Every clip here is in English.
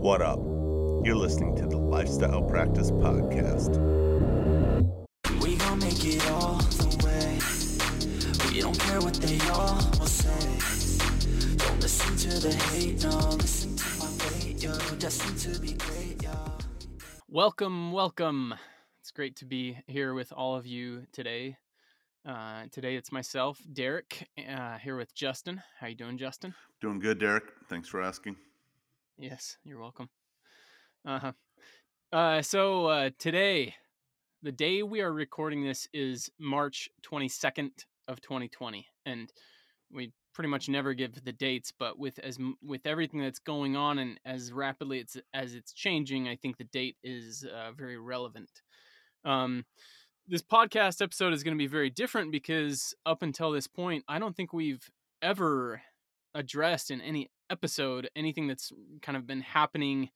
What up? You're listening to the Lifestyle Practice Podcast. We gon' make it all the way. We don't care what they all will say. Don't listen to the hate, no. Listen to my fate, yo. Destined to be great, yo. Welcome, welcome. It's great to be here with all of you today. Uh, today it's myself, Derek, uh, here with Justin. How you doing, Justin? Doing good, Derek. Thanks for asking. Yes, you're welcome. Uh-huh. Uh So uh, today, the day we are recording this is March 22nd of 2020, and we pretty much never give the dates. But with as with everything that's going on and as rapidly it's as it's changing, I think the date is uh, very relevant. Um, this podcast episode is going to be very different because up until this point, I don't think we've ever addressed in any episode anything that's kind of been happening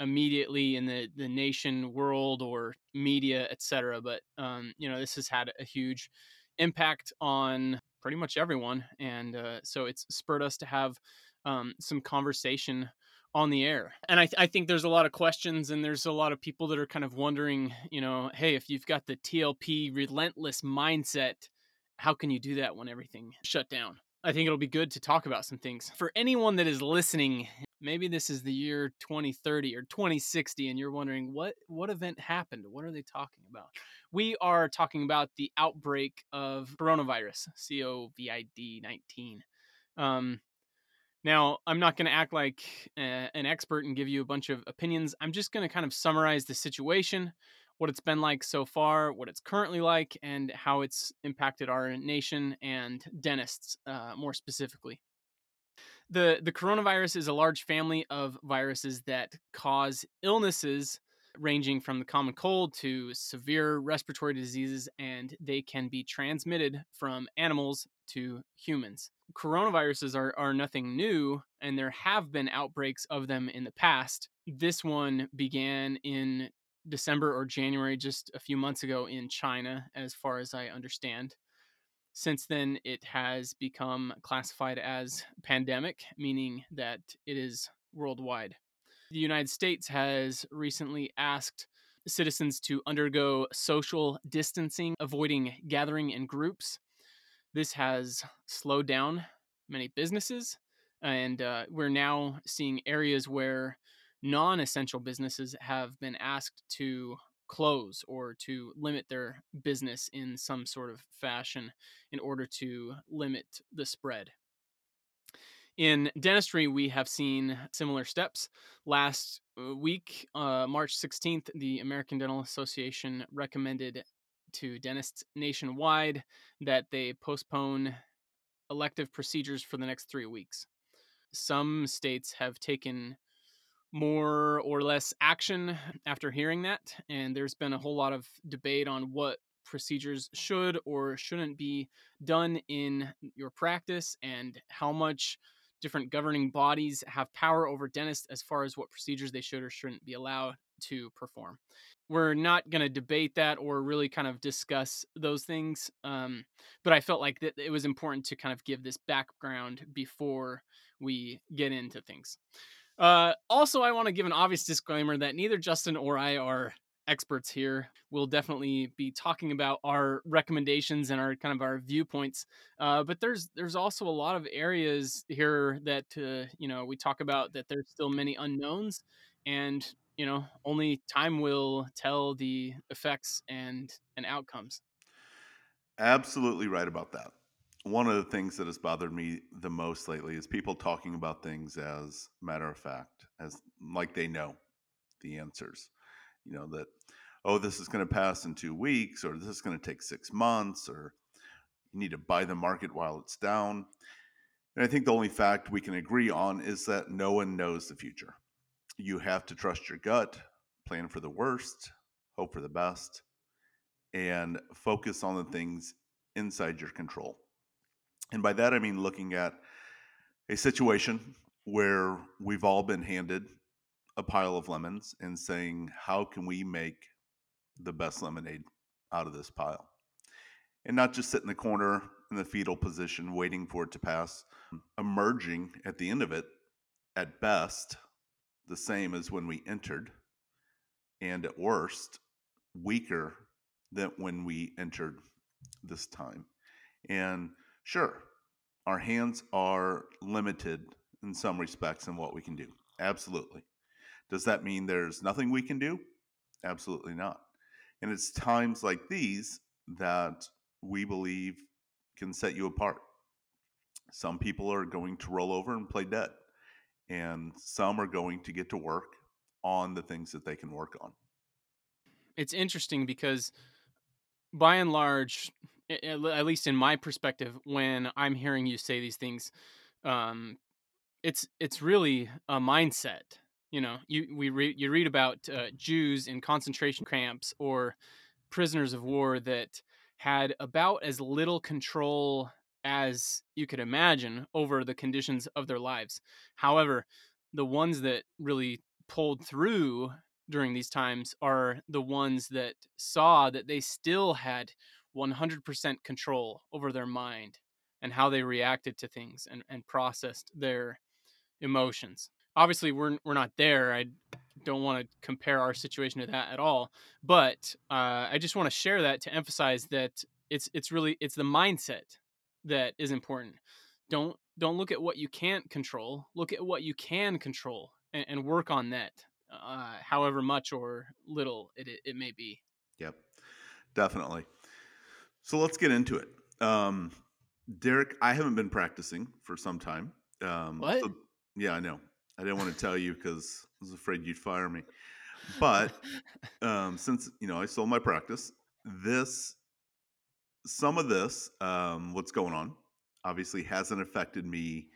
immediately in the the nation world or media etc but um you know this has had a huge impact on pretty much everyone and uh, so it's spurred us to have um, some conversation on the air. And I, th- I think there's a lot of questions and there's a lot of people that are kind of wondering you know hey if you've got the tlp relentless mindset how can you do that when everything shut down I think it'll be good to talk about some things. For anyone that is listening, maybe this is the year 2030 or 2060 and you're wondering what what event happened? What are they talking about? We are talking about the outbreak of coronavirus, COVID-19. Um now, I'm not going to act like uh, an expert and give you a bunch of opinions. I'm just going to kind of summarize the situation, what it's been like so far, what it's currently like, and how it's impacted our nation and dentists uh, more specifically. The, the coronavirus is a large family of viruses that cause illnesses ranging from the common cold to severe respiratory diseases, and they can be transmitted from animals to humans. Coronaviruses are, are nothing new, and there have been outbreaks of them in the past. This one began in December or January, just a few months ago in China, as far as I understand. Since then, it has become classified as pandemic, meaning that it is worldwide. The United States has recently asked citizens to undergo social distancing, avoiding gathering in groups. This has slowed down many businesses, and uh, we're now seeing areas where non essential businesses have been asked to close or to limit their business in some sort of fashion in order to limit the spread. In dentistry, we have seen similar steps. Last uh, week, uh, March 16th, the American Dental Association recommended to dentists nationwide that they postpone elective procedures for the next three weeks. Some states have taken more or less action after hearing that, and there's been a whole lot of debate on what procedures should or shouldn't be done in your practice and how much different governing bodies have power over dentists as far as what procedures they should or shouldn't be allowed to perform. We're not going to debate that or really kind of discuss those things, um, but I felt like that it was important to kind of give this background before we get into things. Uh, also, I want to give an obvious disclaimer that neither Justin or I are experts here. We'll definitely be talking about our recommendations and our kind of our viewpoints. Uh, but there's there's also a lot of areas here that uh, you know we talk about that there's still many unknowns, and you know only time will tell the effects and and outcomes. Absolutely right about that. One of the things that has bothered me the most lately is people talking about things as matter of fact, as like they know the answers. You know, that, oh, this is going to pass in two weeks, or this is going to take six months, or you need to buy the market while it's down. And I think the only fact we can agree on is that no one knows the future. You have to trust your gut, plan for the worst, hope for the best, and focus on the things inside your control. And by that, I mean looking at a situation where we've all been handed a pile of lemons and saying, how can we make the best lemonade out of this pile? And not just sit in the corner in the fetal position waiting for it to pass, emerging at the end of it, at best, the same as when we entered, and at worst, weaker than when we entered this time. And sure, our hands are limited in some respects in what we can do. Absolutely. Does that mean there's nothing we can do? Absolutely not. And it's times like these that we believe can set you apart. Some people are going to roll over and play dead, and some are going to get to work on the things that they can work on. It's interesting because by and large, at least in my perspective, when I'm hearing you say these things, um, it's it's really a mindset. You know, you we re- you read about uh, Jews in concentration camps or prisoners of war that had about as little control as you could imagine over the conditions of their lives. However, the ones that really pulled through during these times are the ones that saw that they still had 100% control over their mind and how they reacted to things and, and processed their emotions. Obviously, we're, we're not there. I don't want to compare our situation to that at all. But uh, I just want to share that to emphasize that it's it's really it's the mindset that is important. Don't don't look at what you can't control. Look at what you can control and, and work on that, uh, however much or little it, it may be. Yep, definitely. So let's get into it. Um, Derek, I haven't been practicing for some time. Um, what? So, yeah, I know. I didn't want to tell you because I was afraid you'd fire me. But um, since you know I sold my practice, this some of this, um, what's going on, obviously hasn't affected me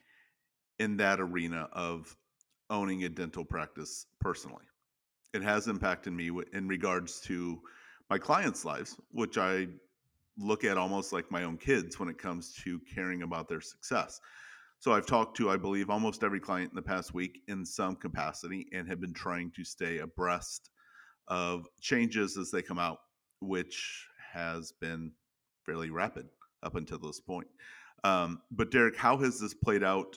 in that arena of owning a dental practice personally. It has impacted me in regards to my clients' lives, which I look at almost like my own kids when it comes to caring about their success. So I've talked to, I believe, almost every client in the past week in some capacity and have been trying to stay abreast of changes as they come out, which has been fairly rapid up until this point. Um, but Derek, how has this played out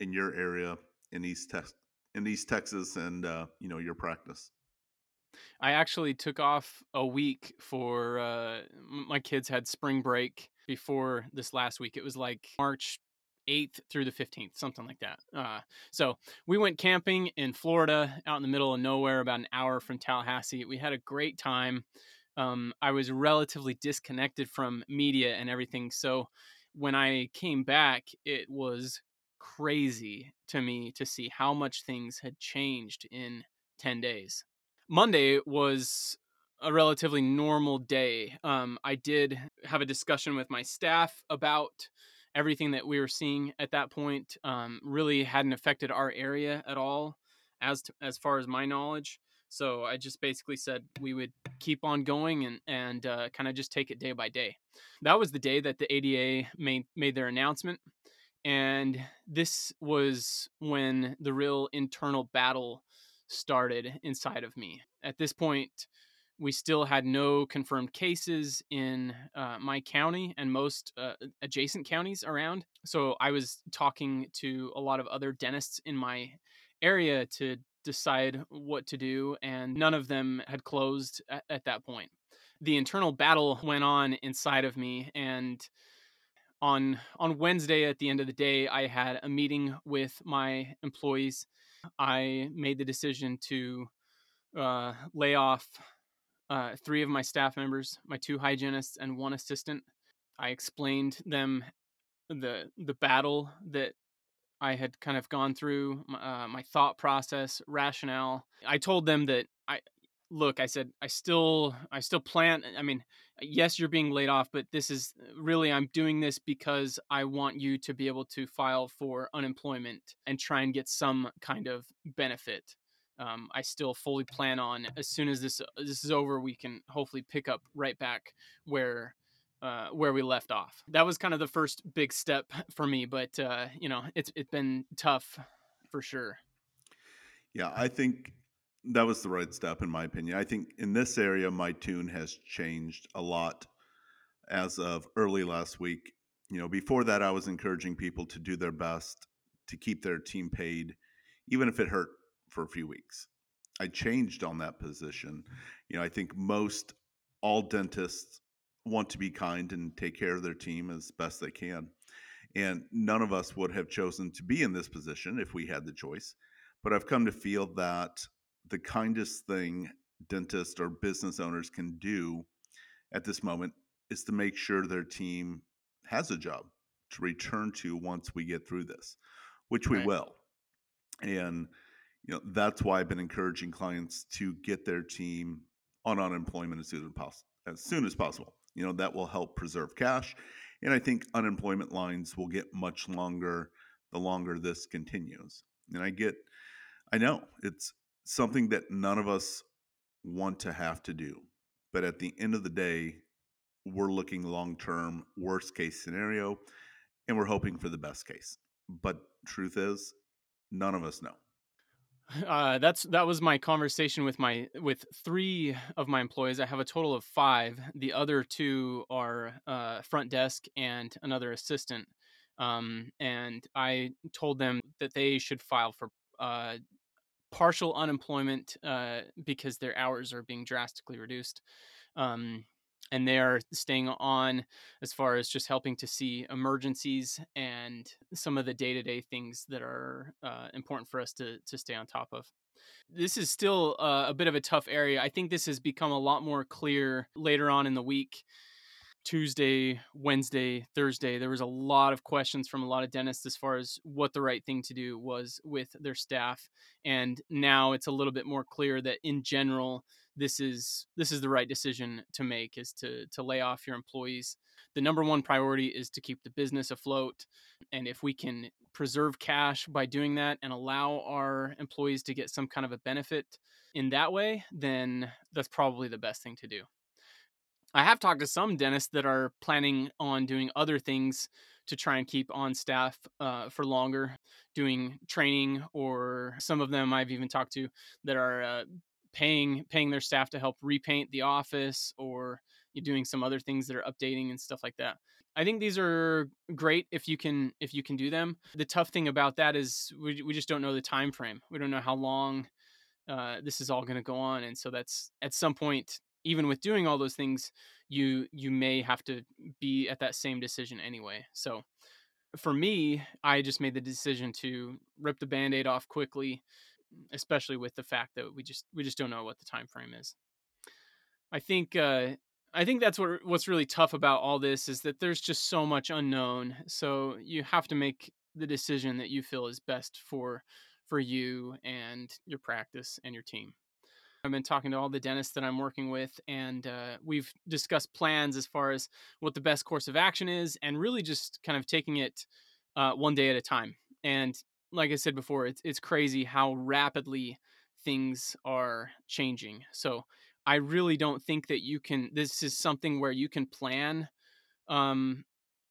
in your area in East Texas, in East Texas, and uh, you know your practice? I actually took off a week for uh, my kids had spring break before this last week. It was like March 8th through the 15th, something like that. Uh, so we went camping in Florida, out in the middle of nowhere, about an hour from Tallahassee. We had a great time. Um, I was relatively disconnected from media and everything. So when I came back, it was crazy to me to see how much things had changed in 10 days. Monday was a relatively normal day. Um, I did have a discussion with my staff about everything that we were seeing at that point. Um, really hadn't affected our area at all, as to, as far as my knowledge. So I just basically said we would keep on going and and uh, kind of just take it day by day. That was the day that the ADA made made their announcement, and this was when the real internal battle started inside of me. At this point, we still had no confirmed cases in uh, my county and most uh, adjacent counties around. So I was talking to a lot of other dentists in my area to decide what to do, and none of them had closed at, at that point. The internal battle went on inside of me, and on on Wednesday at the end of the day, I had a meeting with my employees. I made the decision to uh, lay off uh, three of my staff members, my two hygienists and one assistant. I explained them the the battle that I had kind of gone through, uh, my thought process, rationale. I told them that I look. I said I still I still plan. I mean, yes, you're being laid off, but this is really I'm doing this because I want you to be able to file for unemployment and try and get some kind of benefit um, I still fully plan on as soon as this this is over, we can hopefully pick up right back where uh, where we left off. That was kind of the first big step for me, but uh, you know, it's it's been tough for sure. Yeah, I think that was the right step in my opinion. I think in this area, my tune has changed a lot as of early last week. You know, before that, I was encouraging people to do their best to keep their team paid, even if it hurt for a few weeks. I changed on that position. You know, I think most all dentists want to be kind and take care of their team as best they can. And none of us would have chosen to be in this position if we had the choice. But I've come to feel that the kindest thing dentists or business owners can do at this moment is to make sure their team has a job to return to once we get through this, which we Right. will. And you know that's why I've been encouraging clients to get their team on unemployment as soon as possible. As soon as possible, you know that will help preserve cash, and I think unemployment lines will get much longer the longer this continues. And I get, I know it's something that none of us want to have to do, but at the end of the day, we're looking long term, worst case scenario, and we're hoping for the best case. But truth is, none of us know. Uh, that's that was my conversation with my with three of my employees. I have a total of five. The other two are uh, front desk and another assistant. Um, and I told them that they should file for uh, partial unemployment uh, because their hours are being drastically reduced. Um, and they are staying on as far as just helping to see emergencies and some of the day-to-day things that are uh, important for us to to stay on top of this is still uh, a bit of a tough area i think this has become a lot more clear later on in the week Tuesday, Wednesday, Thursday, there was a lot of questions from a lot of dentists as far as what the right thing to do was with their staff. And now it's a little bit more clear that in general, this is this is the right decision to make is to to lay off your employees. The number one priority is to keep the business afloat. And if we can preserve cash by doing that and allow our employees to get some kind of a benefit in that way, then that's probably the best thing to do. I have talked to some dentists that are planning on doing other things to try and keep on staff uh, for longer, doing training, or some of them I've even talked to that are uh, paying paying their staff to help repaint the office or doing some other things that are updating and stuff like that. I think these are great if you can if you can do them. The tough thing about that is we, we just don't know the time frame. We don't know how long uh, this is all going to go on, and so that's at some point even with doing all those things you you may have to be at that same decision anyway. So for me i just made the decision to rip the band-aid off quickly especially with the fact that we just we just don't know what the time frame is. I think uh i think that's what what's really tough about all this is that there's just so much unknown. So you have to make the decision that you feel is best for for you and your practice and your team I've been talking to all the dentists that I'm working with, and uh, we've discussed plans as far as what the best course of action is, and really just kind of taking it uh, one day at a time. And like I said before, it's it's crazy how rapidly things are changing. So I really don't think that you can. This is something where you can plan um,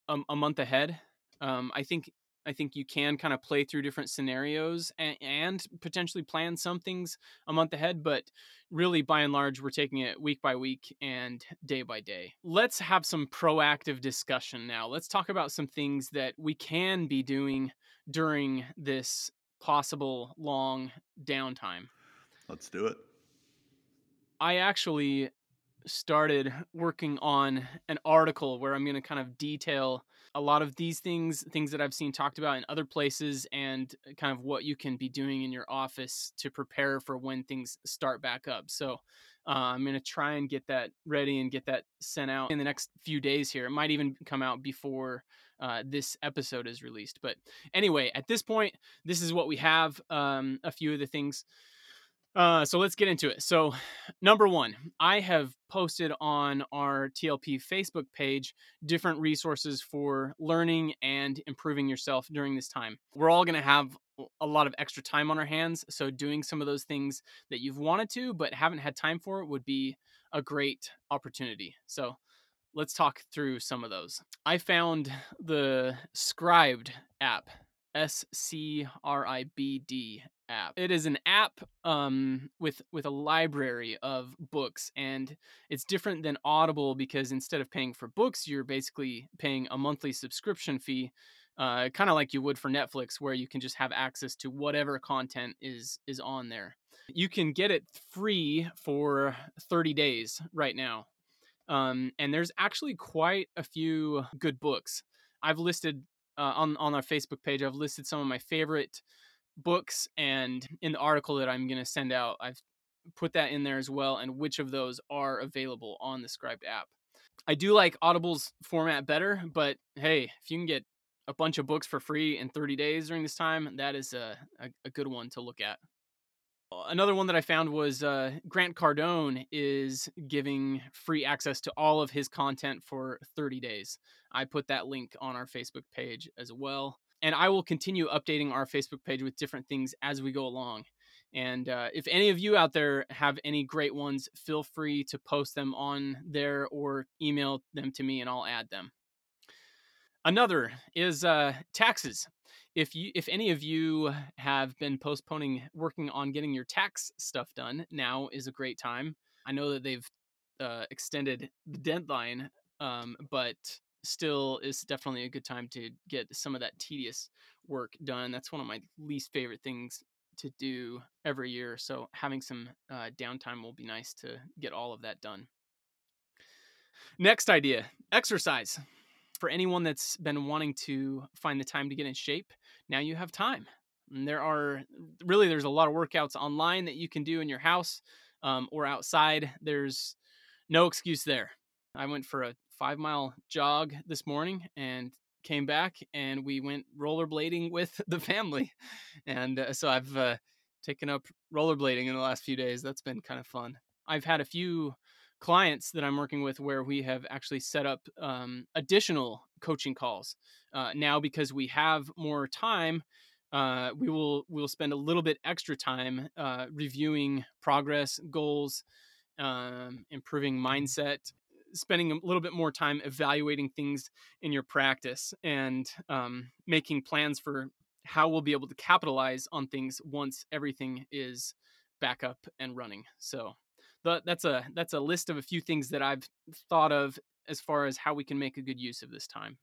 a, a month ahead. Um, I think I think you can kind of play through different scenarios and, and, potentially plan some things a month ahead, but really by and large, we're taking it week by week and day by day. Let's have some proactive discussion now. Let's talk about some things that we can be doing during this possible long downtime. Let's do it. I actually started working on an article where I'm going to kind of detail a lot of these things, things that I've seen talked about in other places, and kind of what you can be doing in your office to prepare for when things start back up. So uh, I'm going to try and get that ready and get that sent out in the next few days here. It might even come out before uh, this episode is released. But anyway, at this point, this is what we have. Um, a few of the things. Uh, so let's get into it. So, number one, I have posted on our TLP Facebook page different resources for learning and improving yourself during this time. We're all going to have a lot of extra time on our hands. So, doing some of those things that you've wanted to but haven't had time for would be a great opportunity. So, let's talk through some of those. I found the Scribd app S C R I B D app. It is an app um, with with a library of books, and it's different than Audible because instead of paying for books, you're basically paying a monthly subscription fee uh, kind of like you would for Netflix, where you can just have access to whatever content is is on there. You can get it free for 30 days right now, um, and there's actually quite a few good books. I've listed uh, on on our Facebook page. I've listed some of my favorite books, and in the article that I'm going to send out, I've put that in there as well, and which of those are available on the Scribd app. I do like Audible's format better, but hey, if you can get a bunch of books for free in 30 days during this time, that is a, a, a good one to look at. Another one that I found was uh, Grant Cardone is giving free access to all of his content for 30 days. I put that link on our Facebook page as well. And I will continue updating our Facebook page with different things as we go along. And uh, if any of you out there have any great ones, feel free to post them on there or email them to me and I'll add them. Another is uh, taxes. If you, if any of you have been postponing working on getting your tax stuff done, now is a great time. I know that they've uh, extended the deadline, um, but still is definitely a good time to get some of that tedious work done. That's one of my least favorite things to do every year. So having some uh, downtime will be nice to get all of that done. Next idea exercise for anyone that's been wanting to find the time to get in shape, now you have time. And there are really there's a lot of workouts online that you can do in your house um, or outside. There's no excuse there. I went for a five mile jog this morning and came back and we went rollerblading with the family. And uh, so I've uh, taken up rollerblading in the last few days. That's been kind of fun. I've had a few clients that I'm working with where we have actually set up um, additional coaching calls uh, now because we have more time. Uh, we will we will spend a little bit extra time uh, reviewing progress, goals, um, improving mindset, spending a little bit more time evaluating things in your practice and um, making plans for how we'll be able to capitalize on things once everything is back up and running. So that's a that's a list of a few things that I've thought of as far as how we can make a good use of this time.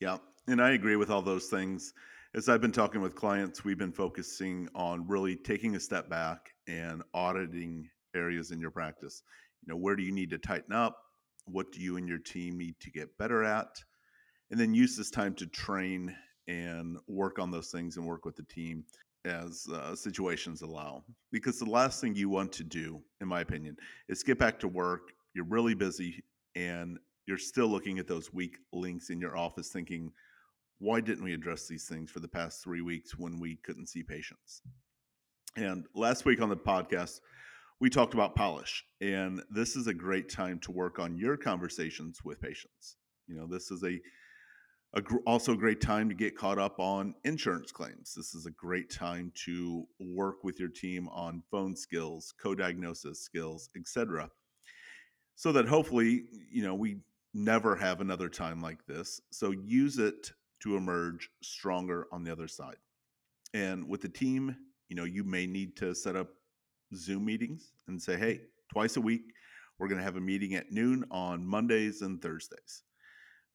Yeah, and I agree with all those things. As I've been talking with clients, we've been focusing on really taking a step back and auditing areas in your practice. You know, where do you need to tighten up? What do you and your team need to get better at? And then use this time to train and work on those things and work with the team as uh, situations allow. Because the last thing you want to do, in my opinion, is get back to work. You're really busy and you're still looking at those weak links in your office thinking, why didn't we address these things for the past three weeks when we couldn't see patients? And last week on the podcast, we talked about polish, and this is a great time to work on your conversations with patients. You know, this is a a gr- also a great time to get caught up on insurance claims. This is a great time to work with your team on phone skills, co-diagnosis skills, etc. So that hopefully, you know, we never have another time like this. So use it to emerge stronger on the other side. And with the team, you know, you may need to set up Zoom meetings and say, "Hey, twice a week we're going to have a meeting at noon on Mondays and Thursdays."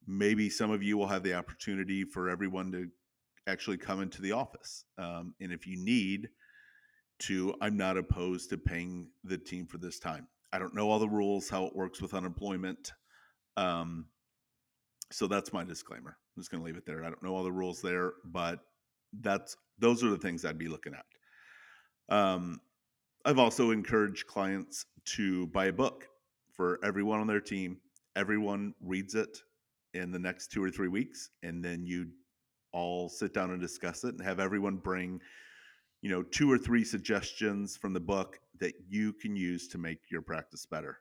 Maybe some of you will have the opportunity for everyone to actually come into the office. Um, and if you need to, I'm not opposed to paying the team for this time. I don't know all the rules, how it works with unemployment. Um, so that's my disclaimer. I'm just going to leave it there. I don't know all the rules there, but that's those are the things I'd be looking at. Um, I've also encouraged clients to buy a book for everyone on their team. Everyone reads it in the next two or three weeks, and then you all sit down and discuss it and have everyone bring you know two or three suggestions from the book that you can use to make your practice better.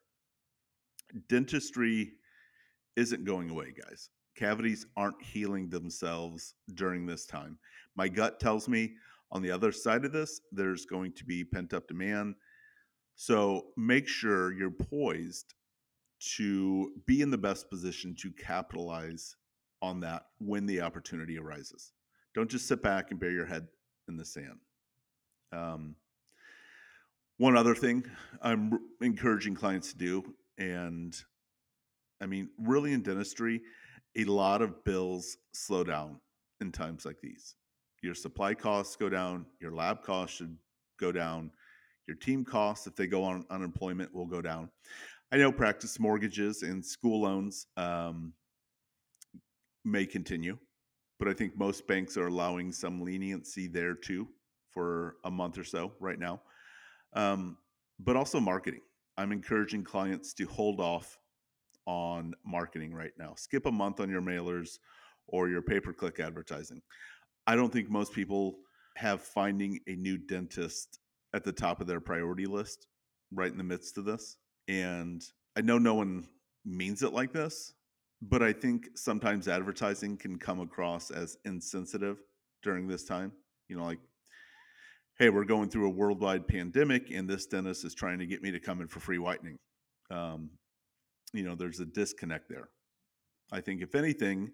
Dentistry isn't going away guys. Cavities aren't healing themselves during this time. My gut tells me on the other side of this there's going to be pent up demand. So make sure you're poised to be in the best position to capitalize on that when the opportunity arises. Don't just sit back and bury your head in the sand. Um, one other thing I'm encouraging clients to do, and I mean, really in dentistry, a lot of bills slow down in times like these. Your supply costs go down, your lab costs should go down, your team costs, if they go on unemployment, will go down. I know practice mortgages and school loans um, may continue, but I think most banks are allowing some leniency there too for a month or so right now. Um, but also marketing. I'm encouraging clients to hold off on marketing right now. Skip a month on your mailers or your pay per click advertising. I don't think most people have finding a new dentist at the top of their priority list right in the midst of this. And I know no one means it like this, but I think sometimes advertising can come across as insensitive during this time. You know, like, hey, we're going through a worldwide pandemic, and this dentist is trying to get me to come in for free whitening. Um, you know, there's a disconnect there. I think, if anything,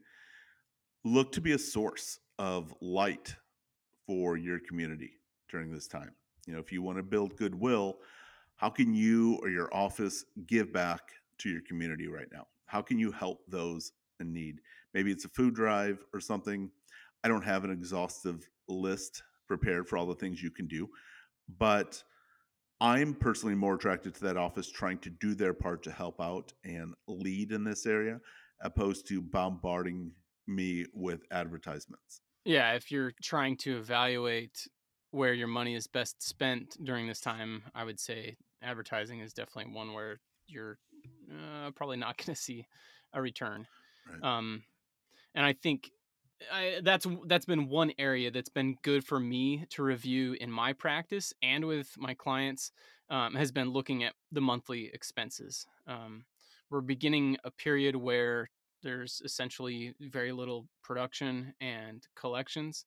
look to be a source of light for your community during this time. You know, if you want to build goodwill, how can you or your office give back to your community right now? How can you help those in need? Maybe it's a food drive or something. I don't have an exhaustive list prepared for all the things you can do, but I'm personally more attracted to that office trying to do their part to help out and lead in this area, opposed to bombarding me with advertisements. Yeah, if you're trying to evaluate where your money is best spent during this time, I would say advertising is definitely one where you're uh, probably not going to see a return. Right. Um, and I think I, that's that's been one area that's been good for me to review in my practice and with my clients um, has been looking at the monthly expenses. Um, we're beginning a period where there's essentially very little production and collections.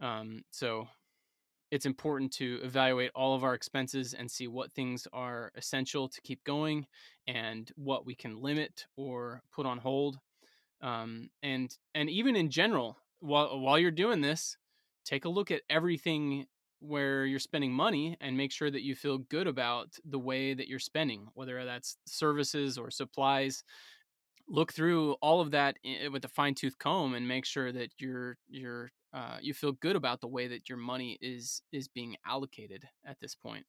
Um, so it's important to evaluate all of our expenses and see what things are essential to keep going and what we can limit or put on hold um, and and even in general while while you're doing this take a look at everything where you're spending money and make sure that you feel good about the way that you're spending whether that's services or supplies look through all of that with a fine-tooth comb and make sure that you're you're uh, you feel good about the way that your money is is being allocated at this point.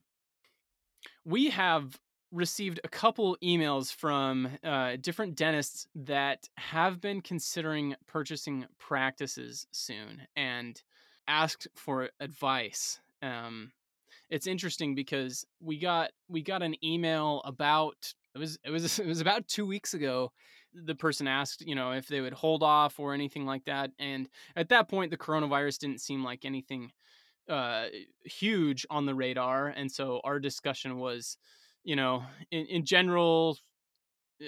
We have received a couple emails from uh, different dentists that have been considering purchasing practices soon and asked for advice. Um, it's interesting because we got we got an email about it was it was it was about two weeks ago the person asked, you know, if they would hold off or anything like that. And at that point, the coronavirus didn't seem like anything uh, huge on the radar. And so our discussion was, you know, in, in general,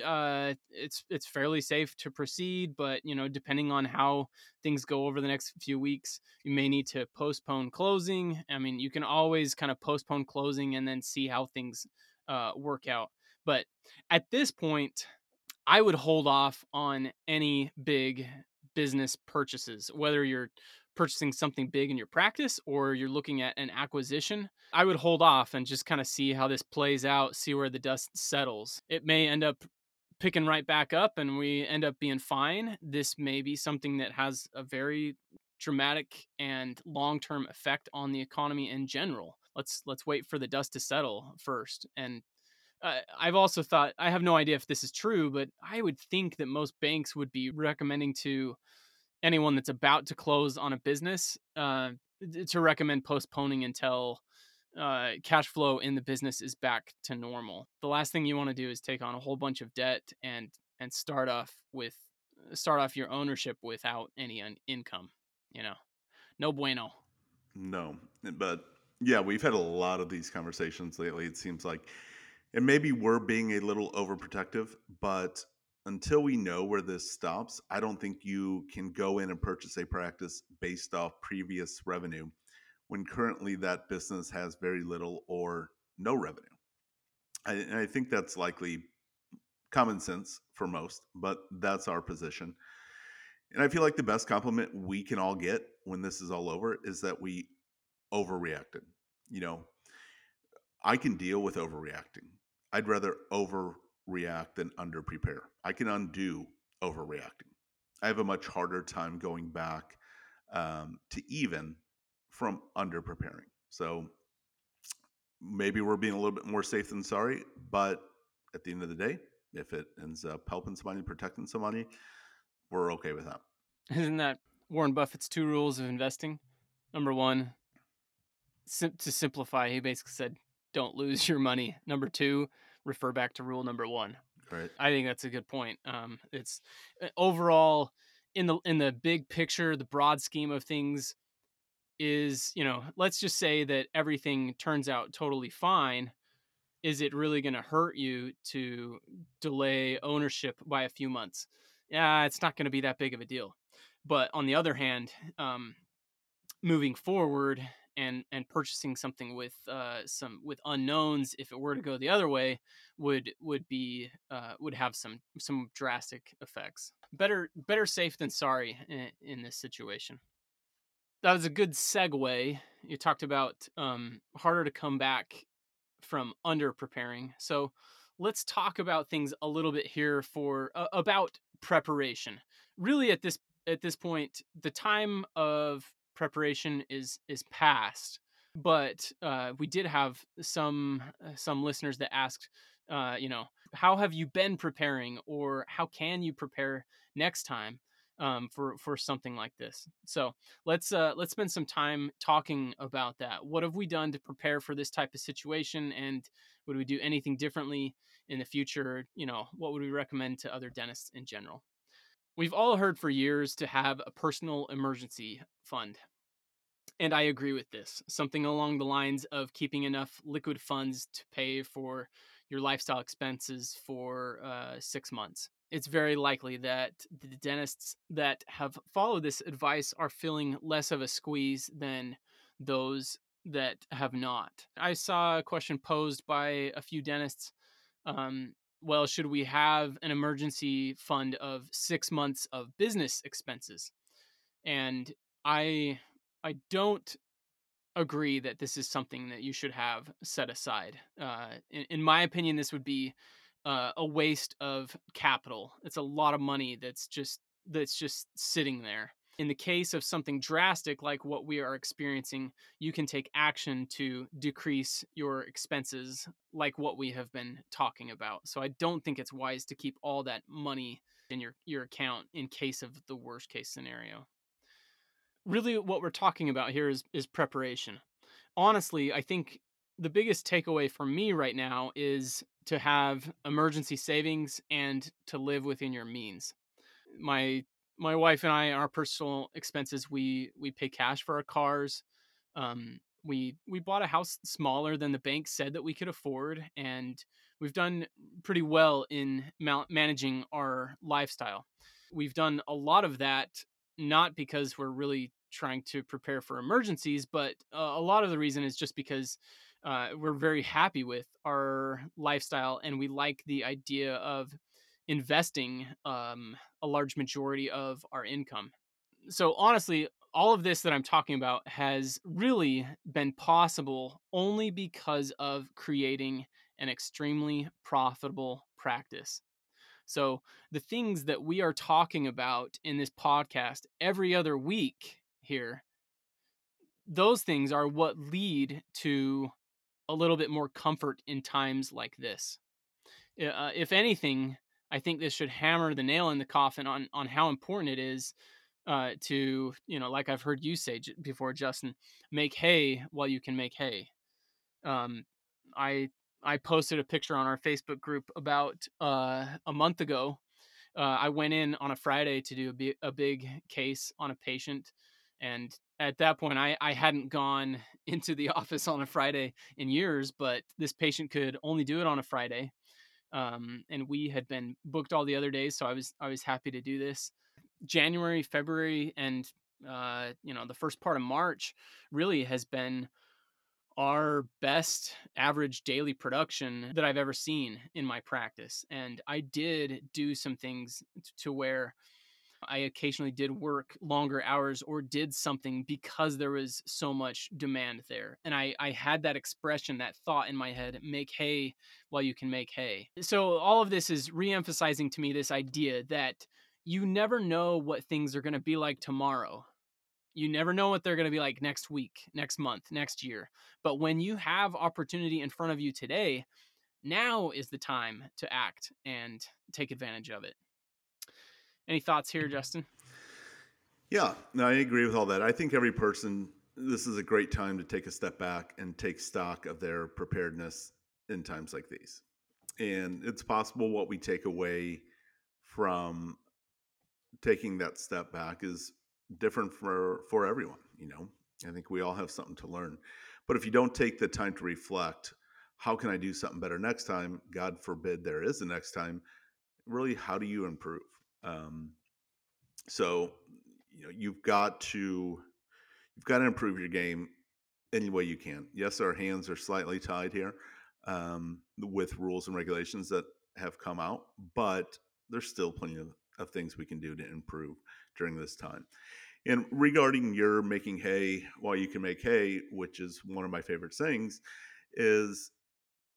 uh, it's it's fairly safe to proceed, but you know, depending on how things go over the next few weeks, you may need to postpone closing. I mean, you can always kind of postpone closing and then see how things uh, work out. But at this point, I would hold off on any big business purchases, whether you're purchasing something big in your practice or you're looking at an acquisition. I would hold off and just kind of see how this plays out, see where the dust settles. It may end up picking right back up and we end up being fine. This may be something that has a very dramatic and long-term effect on the economy in general. Let's let's wait for the dust to settle first and uh, I've also thought I have no idea if this is true, but I would think that most banks would be recommending to anyone that's about to close on a business uh, to recommend postponing until uh, cash flow in the business is back to normal. The last thing you want to do is take on a whole bunch of debt and and start off with start off your ownership without any un- income. You know, no bueno. No, but yeah, we've had a lot of these conversations lately. It seems like and maybe we're being a little overprotective, but until we know where this stops, I don't think you can go in and purchase a practice based off previous revenue when currently that business has very little or no revenue. I, and I think that's likely common sense for most, but that's our position. And I feel like the best compliment we can all get when this is all over is that we overreacted. You know, I can deal with overreacting. I'd rather overreact than underprepare. I can undo overreacting. I have a much harder time going back um, to even from under preparing. So maybe we're being a little bit more safe than sorry, but at the end of the day, if it ends up helping somebody, protecting somebody, we're okay with that. Isn't that Warren Buffett's two rules of investing? Number one, sim- to simplify, he basically said, don't lose your money. Number two, refer back to rule number one. Right. I think that's a good point. Um, it's uh, overall in the in the big picture, the broad scheme of things is, you know, let's just say that everything turns out totally fine. Is it really going to hurt you to delay ownership by a few months? Yeah, it's not going to be that big of a deal. But on the other hand, um, moving forward and and purchasing something with uh, some with unknowns, if it were to go the other way, would would be uh, would have some some drastic effects. Better better safe than sorry in, in this situation. That was a good segue. You talked about um, harder to come back from under preparing. So let's talk about things a little bit here for uh, about preparation. Really, at this at this point, the time of preparation is is past. But uh, we did have some uh, some listeners that asked, uh, you know, how have you been preparing, or how can you prepare next time um, for for something like this? So let's uh, let's spend some time talking about that. What have we done to prepare for this type of situation, and would we do anything differently in the future? You know, what would we recommend to other dentists in general? We've all heard for years to have a personal emergency fund. And I agree with this. Something along the lines of keeping enough liquid funds to pay for your lifestyle expenses for uh, six months. It's very likely that the dentists that have followed this advice are feeling less of a squeeze than those that have not. I saw a question posed by a few dentists um, well, should we have an emergency fund of six months of business expenses? And I I don't agree that this is something that you should have set aside. Uh, in, in my opinion, this would be uh, a waste of capital. It's a lot of money that's just that's just sitting there in the case of something drastic like what we are experiencing, you can take action to decrease your expenses, like what we have been talking about. So I don't think it's wise to keep all that money in your, your account in case of the worst case scenario. Really, what we're talking about here is, is preparation. Honestly, I think the biggest takeaway for me right now is to have emergency savings and to live within your means. My my wife and I, our personal expenses, we we pay cash for our cars. Um, we we bought a house smaller than the bank said that we could afford, and we've done pretty well in ma- managing our lifestyle. We've done a lot of that not because we're really trying to prepare for emergencies, but uh, a lot of the reason is just because uh, we're very happy with our lifestyle and we like the idea of investing um, a large majority of our income. So, honestly, all of this that I'm talking about has really been possible only because of creating an extremely profitable practice. So, the things that we are talking about in this podcast every other week here, those things are what lead to a little bit more comfort in times like this. Uh, if anything, I think this should hammer the nail in the coffin on on how important it is uh, to you know, like I've heard you say j- before, Justin, make hay while you can make hay. Um, I I posted a picture on our Facebook group about uh, a month ago. Uh, I went in on a Friday to do a, bi- a big case on a patient, and at that point, I, I hadn't gone into the office on a Friday in years, but this patient could only do it on a Friday um, and we had been booked all the other days, so I was I was happy to do this. January, February, and uh, you know the first part of March really has been our best average daily production that I've ever seen in my practice, and I did do some things to where I occasionally did work longer hours or did something because there was so much demand there. And I, I had that expression, that thought in my head make hay while you can make hay. So all of this is re emphasizing to me this idea that you never know what things are going to be like tomorrow. you never know what they're going to be like next week, next month, next year. But when you have opportunity in front of you today, now is the time to act and take advantage of it. Any thoughts here, Justin? Yeah, no, I agree with all that. I think every person, this is a great time to take a step back and take stock of their preparedness in times like these. And it's possible what we take away from taking that step back is different for for everyone, you know. I think we all have something to learn. But if you don't take the time to reflect, how can I do something better next time? God forbid there is a next time. Really, how do you improve? Um, so, you know, you've got to you've got to improve your game any way you can. Yes, our hands are slightly tied here um, with rules and regulations that have come out, but there's still plenty of, of things we can do to improve during this time. And regarding your making hay while you can make hay, which is one of my favorite sayings, is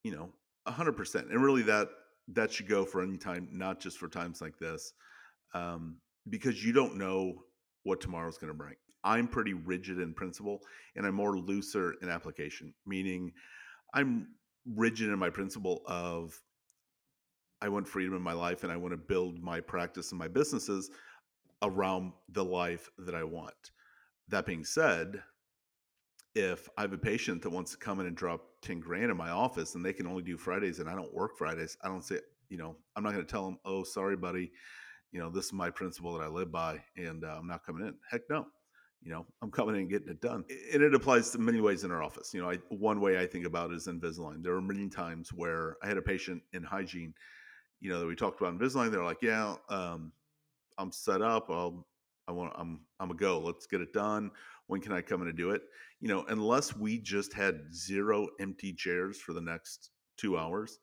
you know, hundred percent. And really that that should go for any time, not just for times like this. Um, because you don't know what tomorrow's going to bring. I'm pretty rigid in principle and I'm more looser in application, meaning I'm rigid in my principle of I want freedom in my life and I want to build my practice and my businesses around the life that I want. That being said, if I have a patient that wants to come in and drop 10 grand in my office and they can only do Fridays and I don't work Fridays, I don't say, you know, I'm not going to tell them, oh, sorry, buddy. You know, this is my principle that I live by and uh, I'm not coming in. Heck no. You know, I'm coming in and getting it done. And it applies to many ways in our office. You know, I, one way I think about is Invisalign. There are many times where I had a patient in hygiene, you know, that we talked about Invisalign. They're like, yeah, um, I'm set up. I'll, I want, I'm, I'm a go. Let's get it done. When can I come in and do it? You know, unless we just had zero empty chairs for the next two hours,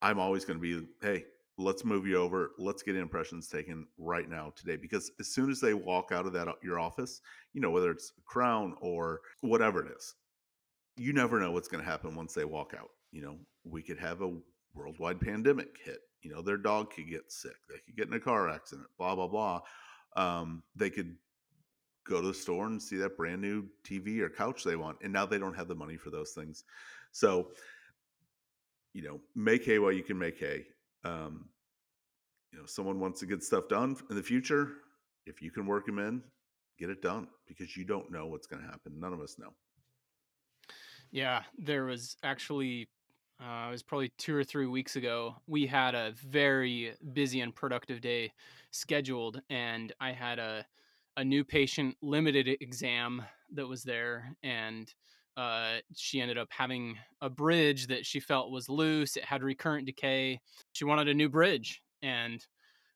I'm always going to be, hey, let's move you over. Let's get impressions taken right now today. Because as soon as they walk out of that uh, your office, you know, whether it's crown or whatever it is, you never know what's going to happen once they walk out. You know, we could have a worldwide pandemic hit. You know, their dog could get sick. They could get in a car accident. Blah blah blah. Um, they could go to the store and see that brand new TV or couch they want, and now they don't have the money for those things. So, you know, make hay while you can make hay. Um, you know, someone wants to get stuff done in the future. If you can work them in, get it done because you don't know what's going to happen. None of us know. Yeah, there was actually uh, it was probably two or three weeks ago. We had a very busy and productive day scheduled, and I had a a new patient limited exam that was there, and uh, she ended up having a bridge that she felt was loose. It had recurrent decay. She wanted a new bridge, and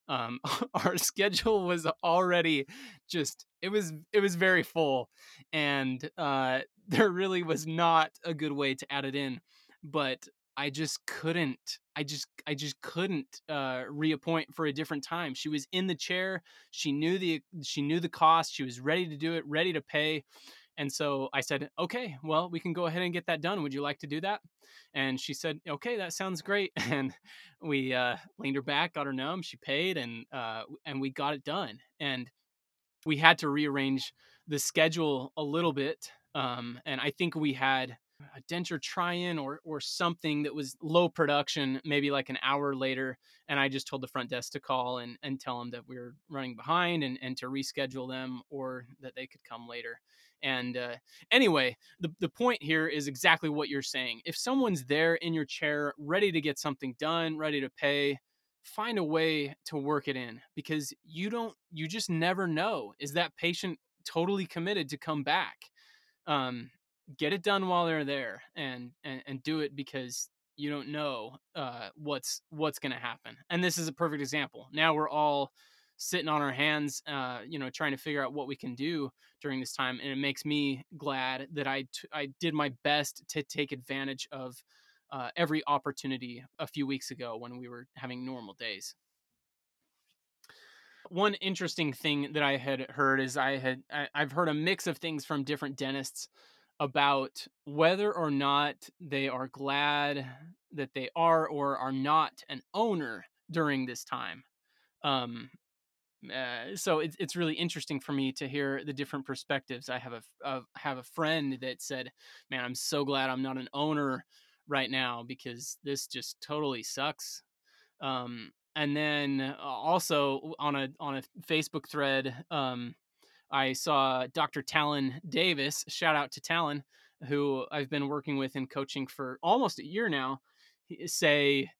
um, our schedule was already just it was it was very full, and uh, there really was not a good way to add it in. But I just couldn't. I just I just couldn't uh, reappoint for a different time. She was in the chair. She knew the she knew the cost. She was ready to do it, ready to pay. And so I said, "Okay, well, we can go ahead and get that done. Would you like to do that?" And she said, "Okay, that sounds great." And we uh, leaned her back, got her numb. She paid, and uh, and we got it done. And we had to rearrange the schedule a little bit. Um, and I think we had a denture try-in or or something that was low production maybe like an hour later and i just told the front desk to call and and tell them that we are running behind and and to reschedule them or that they could come later and uh, anyway the, the point here is exactly what you're saying. If someone's there in your chair ready to get something done ready to pay find a way to work it in because you don't you just never know. Is that patient totally committed to come back? Um, get it done while they're there and and, and do it because you don't know uh, what's what's going to happen. And this is a perfect example. Now we're all sitting on our hands uh, you know trying to figure out what we can do during this time and it makes me glad that I, t- I did my best to take advantage of uh, every opportunity a few weeks ago when we were having normal days one interesting thing that i had heard is i had I, i've heard a mix of things from different dentists about whether or not they are glad that they are or are not an owner during this time. Um, uh, so it's it's really interesting for me to hear the different perspectives. I have a, a have a friend that said, "Man, I'm so glad I'm not an owner right now because this just totally sucks." Um, and then uh, also on a on a Facebook thread, um, I saw Dr. Talon Davis. Shout out to Talon, who I've been working with and coaching for almost a year now. Say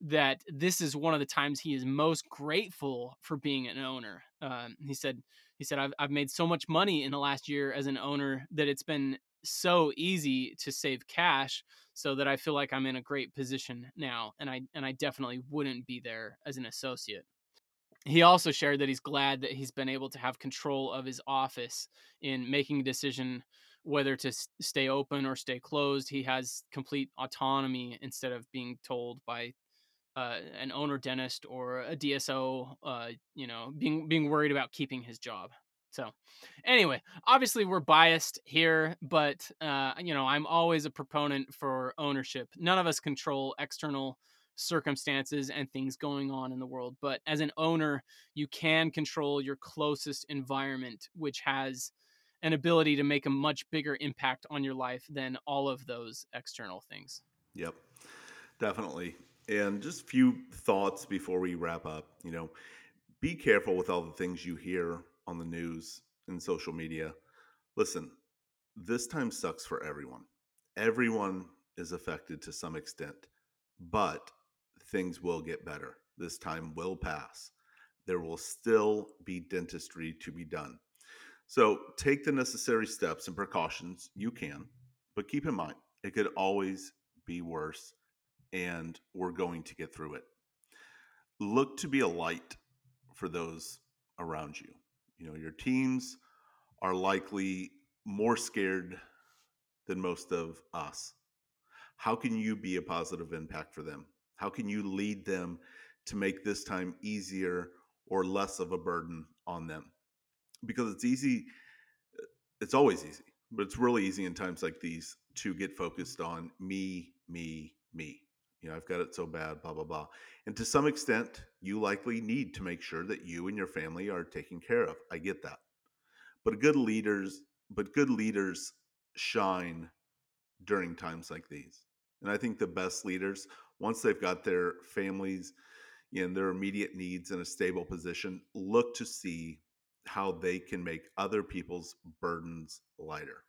that this is one of the times he is most grateful for being an owner. Um, he said, he said, I've, I've made so much money in the last year as an owner that it's been so easy to save cash so that I feel like I'm in a great position now. And I, and I definitely wouldn't be there as an associate. He also shared that he's glad that he's been able to have control of his office in making a decision whether to stay open or stay closed. He has complete autonomy instead of being told by uh, an owner dentist or a DSO, uh, you know, being being worried about keeping his job. So, anyway, obviously we're biased here, but uh, you know, I'm always a proponent for ownership. None of us control external circumstances and things going on in the world, but as an owner, you can control your closest environment, which has an ability to make a much bigger impact on your life than all of those external things. Yep. Definitely. And just a few thoughts before we wrap up. You know, be careful with all the things you hear on the news and social media. Listen, this time sucks for everyone. Everyone is affected to some extent, but things will get better. This time will pass. There will still be dentistry to be done. So take the necessary steps and precautions you can, but keep in mind it could always be worse and we're going to get through it. Look to be a light for those around you. You know, your teams are likely more scared than most of us. How can you be a positive impact for them? How can you lead them to make this time easier or less of a burden on them? Because it's easy, it's always easy, but it's really easy in times like these to get focused on me, me, me you know, I've got it so bad, blah, blah, blah. And to some extent, you likely need to make sure that you and your family are taken care of. I get that. But good leaders, but good leaders shine during times like these. And I think the best leaders, once they've got their families and their immediate needs in a stable position, look to see how they can make other people's burdens lighter.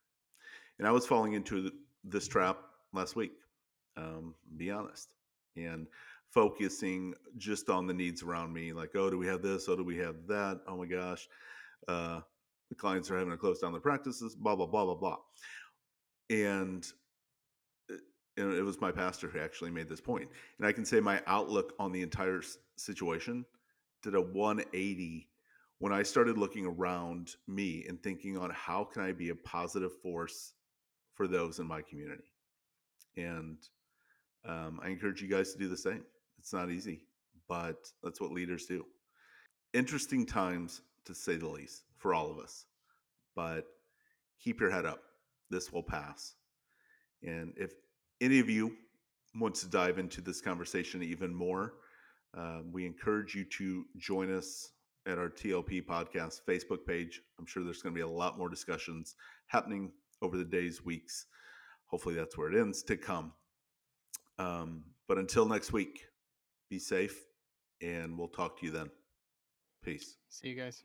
And I was falling into this trap last week um, be honest and focusing just on the needs around me like oh do we have this? Oh do we have that? Oh my gosh uh, the clients are having to close down their practices blah blah blah blah blah. And it was my pastor who actually made this point and i can say my outlook on the entire situation did a 180 when i started looking around me and thinking on how can i be a positive force for those in my community. And um, I encourage you guys to do the same. It's not easy, but that's what leaders do. Interesting times, to say the least, for all of us. But keep your head up. This will pass. And if any of you wants to dive into this conversation even more, uh, we encourage you to join us at our TLP podcast Facebook page. I'm sure there's going to be a lot more discussions happening over the days, weeks. Hopefully, that's where it ends to come. Um, but until next week, be safe and we'll talk to you then. Peace. See you guys.